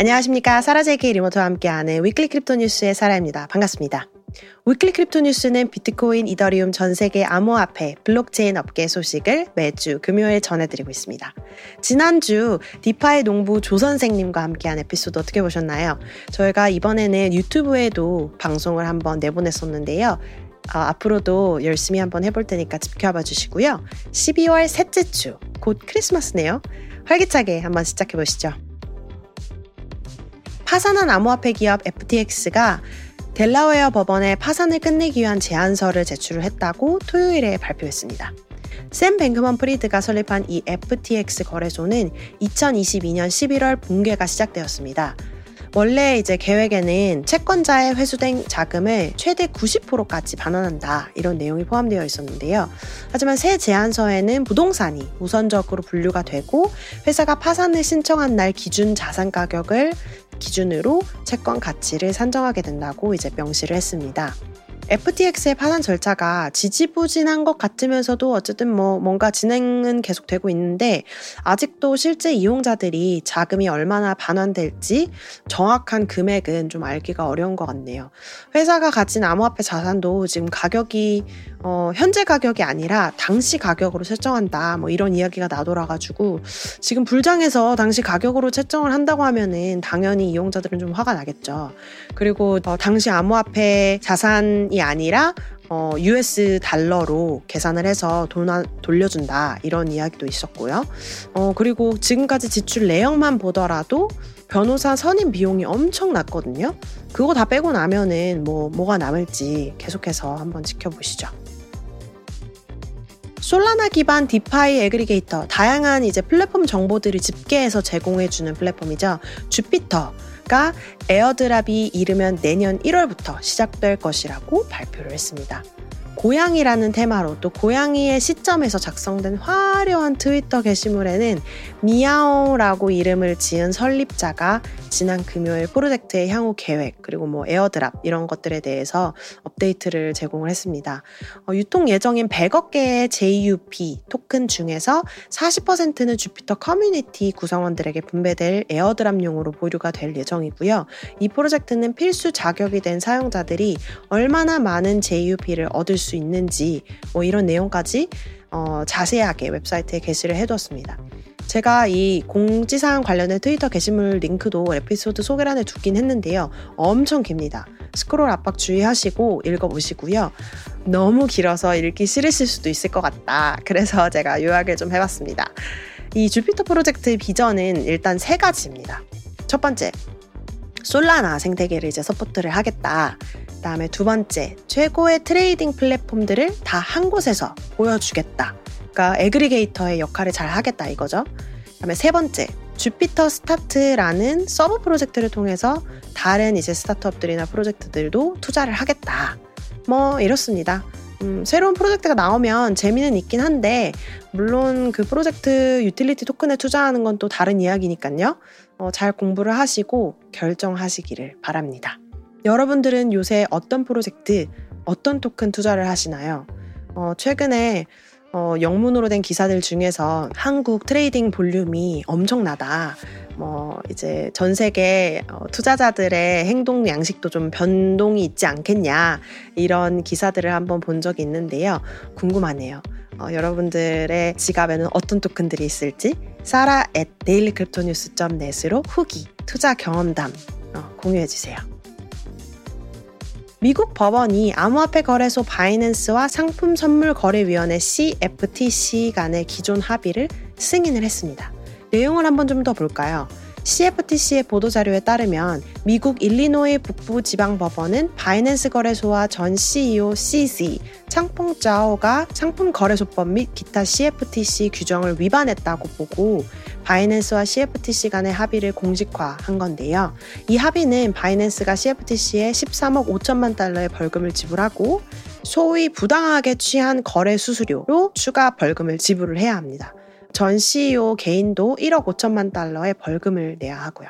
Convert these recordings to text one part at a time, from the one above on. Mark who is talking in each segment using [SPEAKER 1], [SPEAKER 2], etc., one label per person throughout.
[SPEAKER 1] 안녕하십니까. 사라제이케 리모트와 함께하는 Weekly Crypto News의 사라입니다. 반갑습니다. Weekly Crypto News는 비트코인, 이더리움 전 세계 암호화폐, 블록체인 업계 소식을 매주 금요일 전해드리고 있습니다. 지난주 DeFi 농부 조 선생님과 함께한 에피소드 어떻게 보셨나요? 저희가 이번에는 유튜브에도 방송을 한번 내보냈었는데요. 어, 앞으로도 열심히 한번 해볼 테니까 지켜봐 주시고요. 12월 셋째 주, 곧 크리스마스네요. 활기차게 한번 시작해 보시죠. 파산한 암호화폐 기업 FTX가 델라웨어 법원에 파산을 끝내기 위한 제안서를 제출을 했다고 토요일에 발표했습니다. 샘 뱅크먼 프리드가 설립한 이 FTX 거래소는 2022년 11월 붕괴가 시작되었습니다. 원래 이제 계획에는 채권자의 회수된 자금을 최대 90%까지 반환한다 이런 내용이 포함되어 있었는데요. 하지만 새 제안서에는 부동산이 우선적으로 분류가 되고 회사가 파산을 신청한 날 기준 자산 가격을 기준으로 채권 가치를 산정하게 된다고 이제 명시를 했습니다. FTX의 파산 절차가 지지부진한 것 같으면서도 어쨌든 뭐 뭔가 진행은 계속되고 있는데 아직도 실제 이용자들이 자금이 얼마나 반환될지 정확한 금액은 좀 알기가 어려운 것 같네요. 회사가 가진 암호화폐 자산도 지금 가격이 어, 현재 가격이 아니라 당시 가격으로 책정한다. 뭐 이런 이야기가 나돌아가지고 지금 불장해서 당시 가격으로 책정을 한다고 하면은 당연히 이용자들은 좀 화가 나겠죠. 그리고 어, 당시 암호화폐 자산이 아니라 어, US 달러로 계산을 해서 돈 돌려준다 이런 이야기도 있었고요. 어, 그리고 지금까지 지출 내역만 보더라도 변호사 선임 비용이 엄청 났거든요. 그거 다 빼고 나면은 뭐 뭐가 남을지 계속해서 한번 지켜보시죠. 솔라나 기반 DeFi aggregator 다양한 이제 플랫폼 정보들을 집계해서 제공해주는 플랫폼이죠. 주피터 가 airdrop이 이르면 내년 1월부터 시작될 것이라고 발표를 했습니다. 고양이라는 테마로 또 고양이의 시점에서 작성된 화려한 트위터 게시물에는 Meow라고 이름을 지은 설립자가 지난 금요일 프로젝트의 향후 계획 그리고 뭐 airdrop 이런 것들에 대해서 업데이트를 제공을 했습니다. 어, 유통 예정인 100억 개의 JUP 토큰 중에서 40%는 주피터 커뮤니티 구성원들에게 분배될 airdrop용으로 보류가 될 예정이고요. 이 프로젝트는 필수 자격이 된 사용자들이 얼마나 많은 JUP를 얻을 수 있는지 뭐 이런 내용까지 어, 자세하게 웹사이트에 게시를 해두었습니다. 제가 이 공지사항 관련된 트위터 게시물 링크도 에피소드 소개란에 두긴 했는데요. 엄청 깁니다. 스크롤 압박 주의하시고 읽어보시고요. 너무 길어서 읽기 싫으실 수도 있을 것 같다. 그래서 제가 요약을 좀 해봤습니다. 이 주피터 프로젝트의 비전은 일단 세 가지입니다. 첫 번째, 솔라나 생태계를 이제 support를 하겠다. 그다음에 두 번째, 최고의 trading 플랫폼들을 다 한 곳에서 보여주겠다. 그러니까 aggregator의 역할을 잘 하겠다 이거죠. 그다음에 세 번째, 주피터 스타트라는 sub 프로젝트를 통해서 다른 이제 스타트업들이나 프로젝트들도 투자를 하겠다. 뭐 이렇습니다. 음, 새로운 프로젝트가 나오면 재미는 있긴 한데 물론 그 프로젝트 유틸리티 토큰에 투자하는 건 또 다른 이야기니까요. 어, 잘 공부를 하시고 결정하시기를 바랍니다. 여러분들은 요새 어떤 프로젝트, 어떤 토큰 투자를 하시나요? 어, 최근에 어, 영문으로 된 기사들 중에서 한국 trading volume이 엄청나다. 뭐, 이제 전 세계 어, 투자자들의 행동 양식도 좀 변동이 있지 않겠냐. 이런 기사들을 한번 본 적이 있는데요. 궁금하네요. 어, 여러분들의 지갑에는 어떤 토큰들이 있을지 사라 at dailycryptonews.net으로 후기, 투자 경험담 어, 공유해 주세요. 미국 법원이 암호화폐 거래소 바이낸스와 상품 선물 거래위원회 CFTC 간의 기존 합의를 승인을 했습니다. 내용을 한번 좀 더 볼까요? CFTC의 보도자료에 따르면 미국 일리노이 북부 지방법원은 바이낸스 거래소와 전 CEO CZ, 창풍 짜오가 상품 거래소법 및 기타 CFTC 규정을 위반했다고 보고 바이낸스와 CFTC 간의 합의를 공식화한 건데요. 이 합의는 바이낸스가 CFTC에 13억 5천만 달러의 벌금을 지불하고 소위 부당하게 취한 거래 수수료로 추가 벌금을 지불을 해야 합니다. 전 CEO 개인도 1억 5천만 달러의 벌금을 내야 하고요.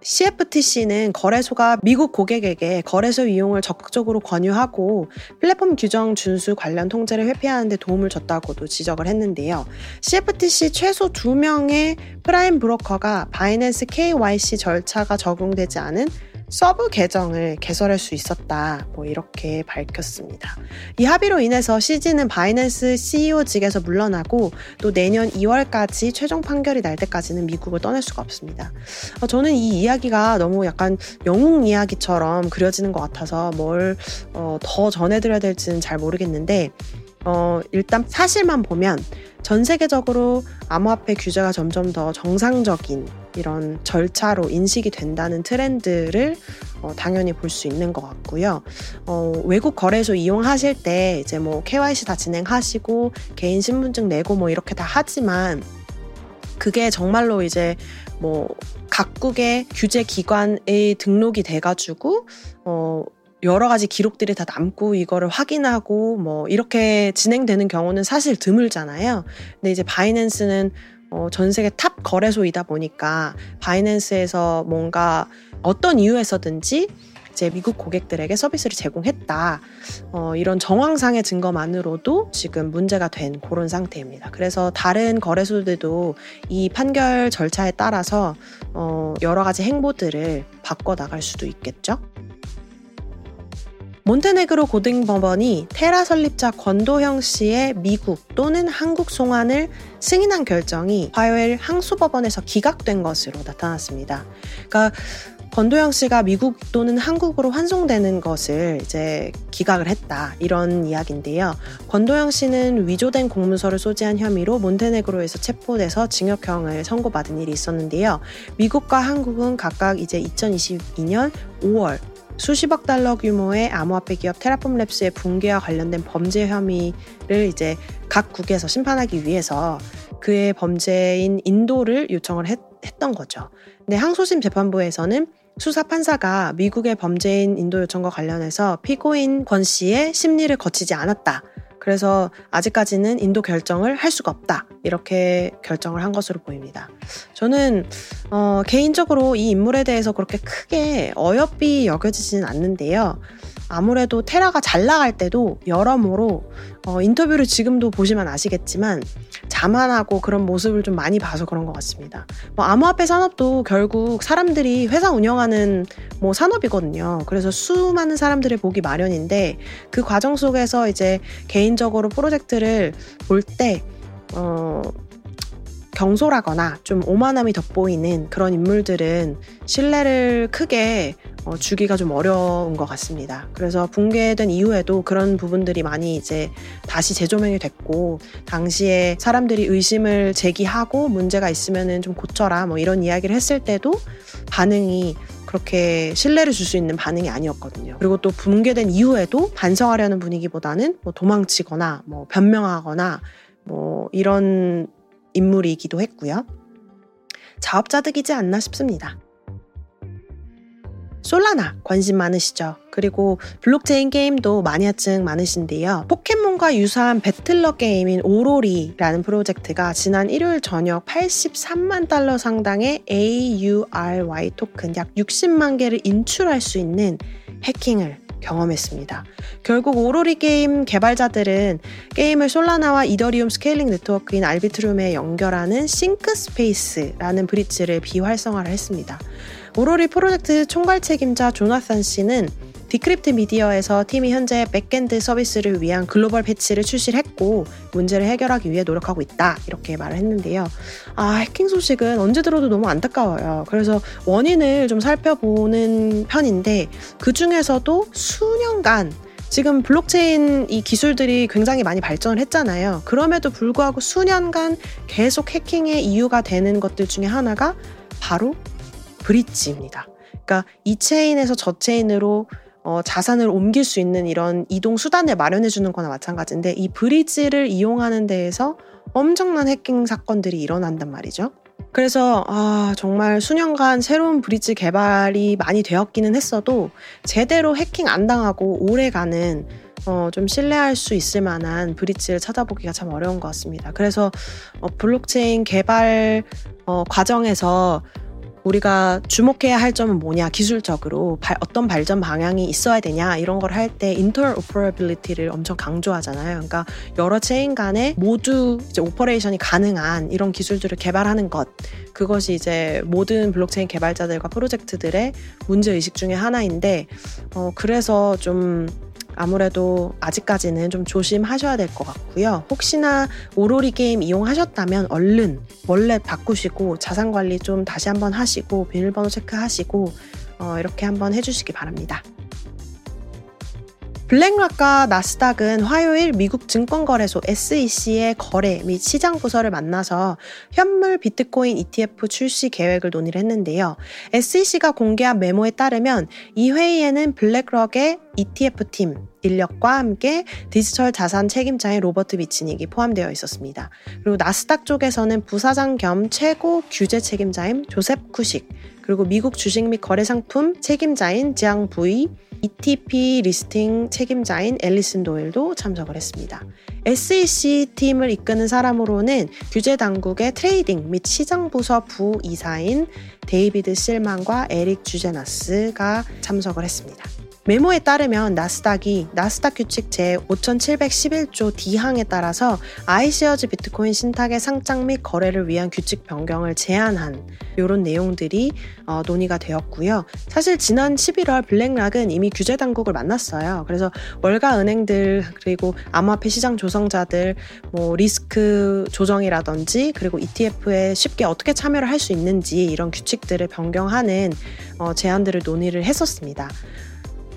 [SPEAKER 1] CFTC는 거래소가 미국 고객에게 거래소 이용을 적극적으로 권유하고 플랫폼 규정 준수 관련 통제를 회피하는 데 도움을 줬다고도 지적을 했는데요. CFTC 최소 2명의 prime broker가 바이낸스 KYC 절차가 적용되지 않은 sub 계정을 개설할 수 있었다. 뭐 이렇게 밝혔습니다. 이 합의로 인해서 CZ는 바이낸스 CEO직에서 물러나고 또 내년 2월까지 최종 판결이 날 때까지는 미국을 떠날 수가 없습니다. 어, 저는 이 이야기가 너무 약간 영웅 이야기처럼 그려지는 것 같아서 뭘 더 어, 전해드려야 될지는 잘 모르겠는데 어, 일단 사실만 보면 전 세계적으로 암호화폐 규제가 점점 더 정상적인 이런 절차로 인식이 된다는 트렌드를 어, 당연히 볼 수 있는 것 같고요. 어, 외국 거래소 이용하실 때 이제 뭐 KYC 다 진행하시고 개인 신분증 내고 뭐 이렇게 다 하지만 그게 정말로 이제 뭐 각국의 규제 기관의 등록이 돼가지고 어 여러 가지 기록들이 다 남고 이거를 확인하고 뭐 이렇게 진행되는 경우는 사실 드물잖아요. 근데 이제 바이낸스는 어, 전 세계 탑 거래소이다 보니까 바이낸스에서 뭔가 어떤 이유에서든지 이제 미국 고객들에게 서비스를 제공했다. 어, 이런 정황상의 증거만으로도 지금 문제가 된 그런 상태입니다. 그래서 다른 거래소들도 이 판결 절차에 따라서 어, 여러 가지 행보들을 바꿔 나갈 수도 있겠죠. 몬테네그로 고등법원이 테라 설립자 권도형 씨의 미국 또는 한국 송환을 승인한 결정이 화요일 항소법원에서 기각된 것으로 나타났습니다. 그러니까 권도영 씨가 미국 또는 한국으로 환송되는 것을 이제 기각을 했다. 이런 이야기인데요. 권도영 씨는 위조된 공문서를 소지한 혐의로 몬테네그로에서 체포돼서 징역형을 선고받은 일이 있었는데요. 미국과 한국은 각각 이제 2022년 5월 수십억 달러 규모의 암호화폐 기업 테라폼 랩스의 붕괴와 관련된 범죄 혐의를 이제 각국에서 심판하기 위해서 그의 범죄인 인도를 요청을 했, 던 거죠. 근데 항소심 재판부에서는 수사 판사가 미국의 범죄인 인도 요청과 관련해서 피고인 권 씨의 심리를 거치지 않았다. 그래서 아직까지는 인도 결정을 할 수가 없다. 이렇게 결정을 한 것으로 보입니다. 저는 어, 개인적으로 이 인물에 대해서 그렇게 크게 어여삐 여겨지지는 않는데요. 아무래도 테라가 잘 나갈 때도 여러모로 어, 인터뷰를 지금도 보시면 아시겠지만 자만하고 그런 모습을 좀 많이 봐서 그런 것 같습니다. 뭐 암호화폐 산업도 결국 사람들이 회사 운영하는 뭐 산업이거든요. 그래서 수많은 사람들을 보기 마련인데 그 과정 속에서 이제 개인적으로 프로젝트를 볼때 어, 경솔하거나 좀 오만함이 돋보이는 그런 인물들은 신뢰를 크게 어, 주기가 좀 어려운 것 같습니다. 그래서 붕괴된 이후에도 그런 부분들이 많이 이제 다시 재조명이 됐고 당시에 사람들이 의심을 제기하고 문제가 있으면은 좀 고쳐라 뭐 이런 이야기를 했을 때도 반응이 그렇게 신뢰를 줄 수 있는 반응이 아니었거든요. 그리고 또 붕괴된 이후에도 반성하려는 분위기보다는 뭐 도망치거나 뭐 변명하거나 뭐 이런 인물이기도 했고요. 자업자득이지 않나 싶습니다. 솔라나 관심 많으시죠? 그리고 블록체인 게임도 마니아층 많으신데요. 포켓몬과 유사한 배틀러 게임인 오로리라는 프로젝트가 지난 일요일 저녁 83만 달러 상당의 AURY 토큰 약 60만 개를 인출할 수 있는 해킹을 경험했습니다. 결국 오로리 게임 개발자들은 게임을 솔라나와 이더리움 scaling 네트워크인 아비트럼에 연결하는 싱크 스페이스라는 브릿지를 비활성화를 했습니다. 오로리 프로젝트 총괄 책임자 조나산 씨는 디크립트 미디어에서 팀이 현재 backend 서비스를 위한 글로벌 패치를 출시를 했고 문제를 해결하기 위해 노력하고 있다 이렇게 말을 했는데요. 아 해킹 소식은 언제 들어도 너무 안타까워요. 그래서 원인을 좀 살펴보는 편인데 그 중에서도 수년간 지금 블록체인 이 기술들이 굉장히 많이 발전을 했잖아요. 그럼에도 불구하고 수년간 계속 해킹의 이유가 되는 것들 중에 하나가 바로 브릿지입니다. 그러니까 이 체인에서 저 체인으로 어, 자산을 옮길 수 있는 이런 이동 수단을 마련해 주는 거나 마찬가지인데 이 브릿지를 이용하는 데에서 엄청난 해킹 사건들이 일어난단 말이죠. 그래서 아, 정말 수년간 새로운 브릿지 개발이 많이 되었기는 했어도 제대로 해킹 안 당하고 오래가는 어, 좀 신뢰할 수 있을 만한 브릿지를 찾아보기가 참 어려운 것 같습니다. 그래서 어, 블록체인 개발 어, 과정에서 우리가 주목해야 할 점은 뭐냐? 기술적으로 발, 어떤 발전 방향이 있어야 되냐? 이런 걸 할때 interoperability를 엄청 강조하잖아요. 그러니까 여러 체인 간에 모두 이제 operation이 가능한 이런 기술들을 개발하는 것. 그것이 이제 모든 블록체인 개발자들과 프로젝트들의 문제 의식 중에 하나인데 어, 그래서 좀 아무래도 아직까지는 좀 조심하셔야 될 것 같고요. 혹시나 오로리 게임 이용하셨다면 얼른 원래 바꾸시고 자산 관리 좀 다시 한번 하시고 비밀번호 체크하시고 어, 이렇게 한번 해주시기 바랍니다. 블랙락과 나스닥은 화요일 미국 증권거래소 SEC의 거래 및 시장 부서를 만나서 현물 비트코인 ETF 출시 계획을 논의를 했는데요. SEC가 공개한 메모에 따르면 이 회의에는 블랙락의 ETF 팀 인력과 함께 디지털 자산 책임자인 로버트 비치닉이 포함되어 있었습니다. 그리고 나스닥 쪽에서는 부사장 겸 최고 규제 책임자인 조셉 쿠식, 그리고 미국 주식 및 거래 상품 책임자인 지앙 부이, ETP 리스팅 책임자인 앨리슨 도일도 참석을 했습니다. SEC 팀을 이끄는 사람으로는 규제 당국의 trading 및 시장 부서 부이사인 데이비드 실만과 에릭 주제나스가 참석을 했습니다. 메모에 따르면 나스닥이 나스닥 규칙 제 5711조 D항에 따라서 아이셰어즈 비트코인 신탁의 상장 및 거래를 위한 규칙 변경을 제안한 이런 내용들이 어, 논의가 되었고요. 사실 지난 11월 블랙락은 이미 규제 당국을 만났어요. 그래서 월가 은행들 그리고 암호화폐 시장 조성자들 뭐 리스크 조정이라든지 그리고 ETF에 쉽게 어떻게 참여를 할 수 있는지 이런 규칙들을 변경하는 어, 제안들을 논의를 했었습니다.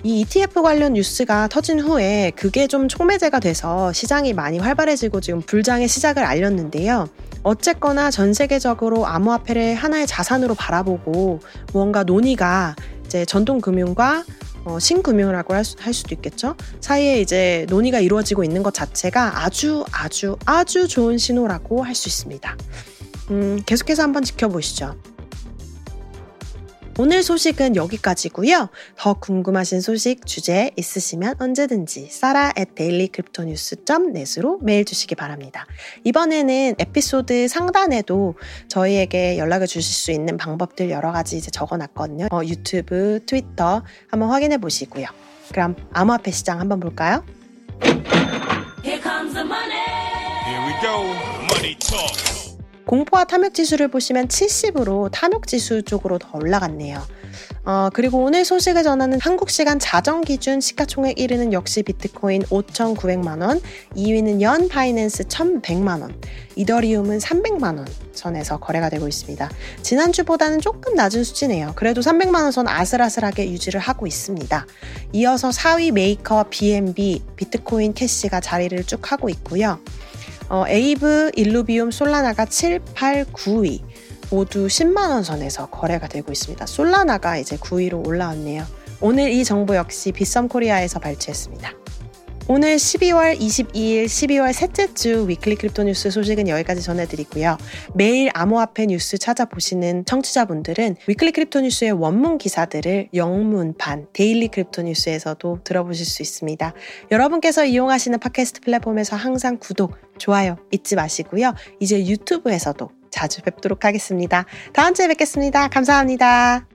[SPEAKER 1] 이 ETF 관련 뉴스가 터진 후에 그게 좀 촉매제가 돼서 시장이 많이 활발해지고 지금 불장의 시작을 알렸는데요. 어쨌거나 전 세계적으로 암호화폐를 하나의 자산으로 바라보고 무언가 논의가 이제 전통금융과 어, 신금융이라고 할, 수, 할 수도 있겠죠. 사이에 이제 논의가 이루어지고 있는 것 자체가 아주 아주 아주 좋은 신호라고 할 수 있습니다. 음, 계속해서 한번 지켜보시죠. 오늘 소식은 여기까지고요. 더 궁금하신 소식 주제 있으시면 언제든지 사라 at dailycryptonews.net으로 메일 주시기 바랍니다. 이번에는 에피소드 상단에도 저희에게 연락을 주실 수 있는 방법들 여러 가지 이제 적어놨거든요. 어, 유튜브, 트위터 한번 확인해 보시고요. 그럼 암호화폐 시장 한번 볼까요? Here comes the money. Here we go. Money talk. 공포와 탐욕 지수를 보시면 70으로 탐욕 지수 쪽으로 더 올라갔네요. 어, 그리고 오늘 소식을 전하는 한국 시간 자정 기준 시가총액 1위는 역시 비트코인 5,900만원, 2위는 연 파이낸스 1,100만원, 이더리움은 300만원 선에서 거래가 되고 있습니다. 지난주보다는 조금 낮은 수치네요. 그래도 300만원 선 아슬아슬하게 유지를 하고 있습니다. 이어서 4위 메이커 BNB, 비트코인 캐시가 자리를 쭉 하고 있고요. 어, 에이브, 일루비움, 솔라나가 7, 8, 9위 모두 10만원 선에서 거래가 되고 있습니다. 솔라나가 이제 9위로 올라왔네요. 오늘 이 정보 역시 빗썸 코리아에서 발췌했습니다. 오늘 12월 22일 12월 셋째 주 weekly crypto 뉴스 소식은 여기까지 전해드리고요. 매일 암호화폐 뉴스 찾아보시는 청취자분들은 weekly crypto 뉴스의 원문 기사들을 영문판 daily crypto 뉴스에서도 들어보실 수 있습니다. 여러분께서 이용하시는 팟캐스트 플랫폼에서 항상 구독, 좋아요 잊지 마시고요. 이제 유튜브에서도 자주 뵙도록 하겠습니다. 다음 주에 뵙겠습니다. 감사합니다.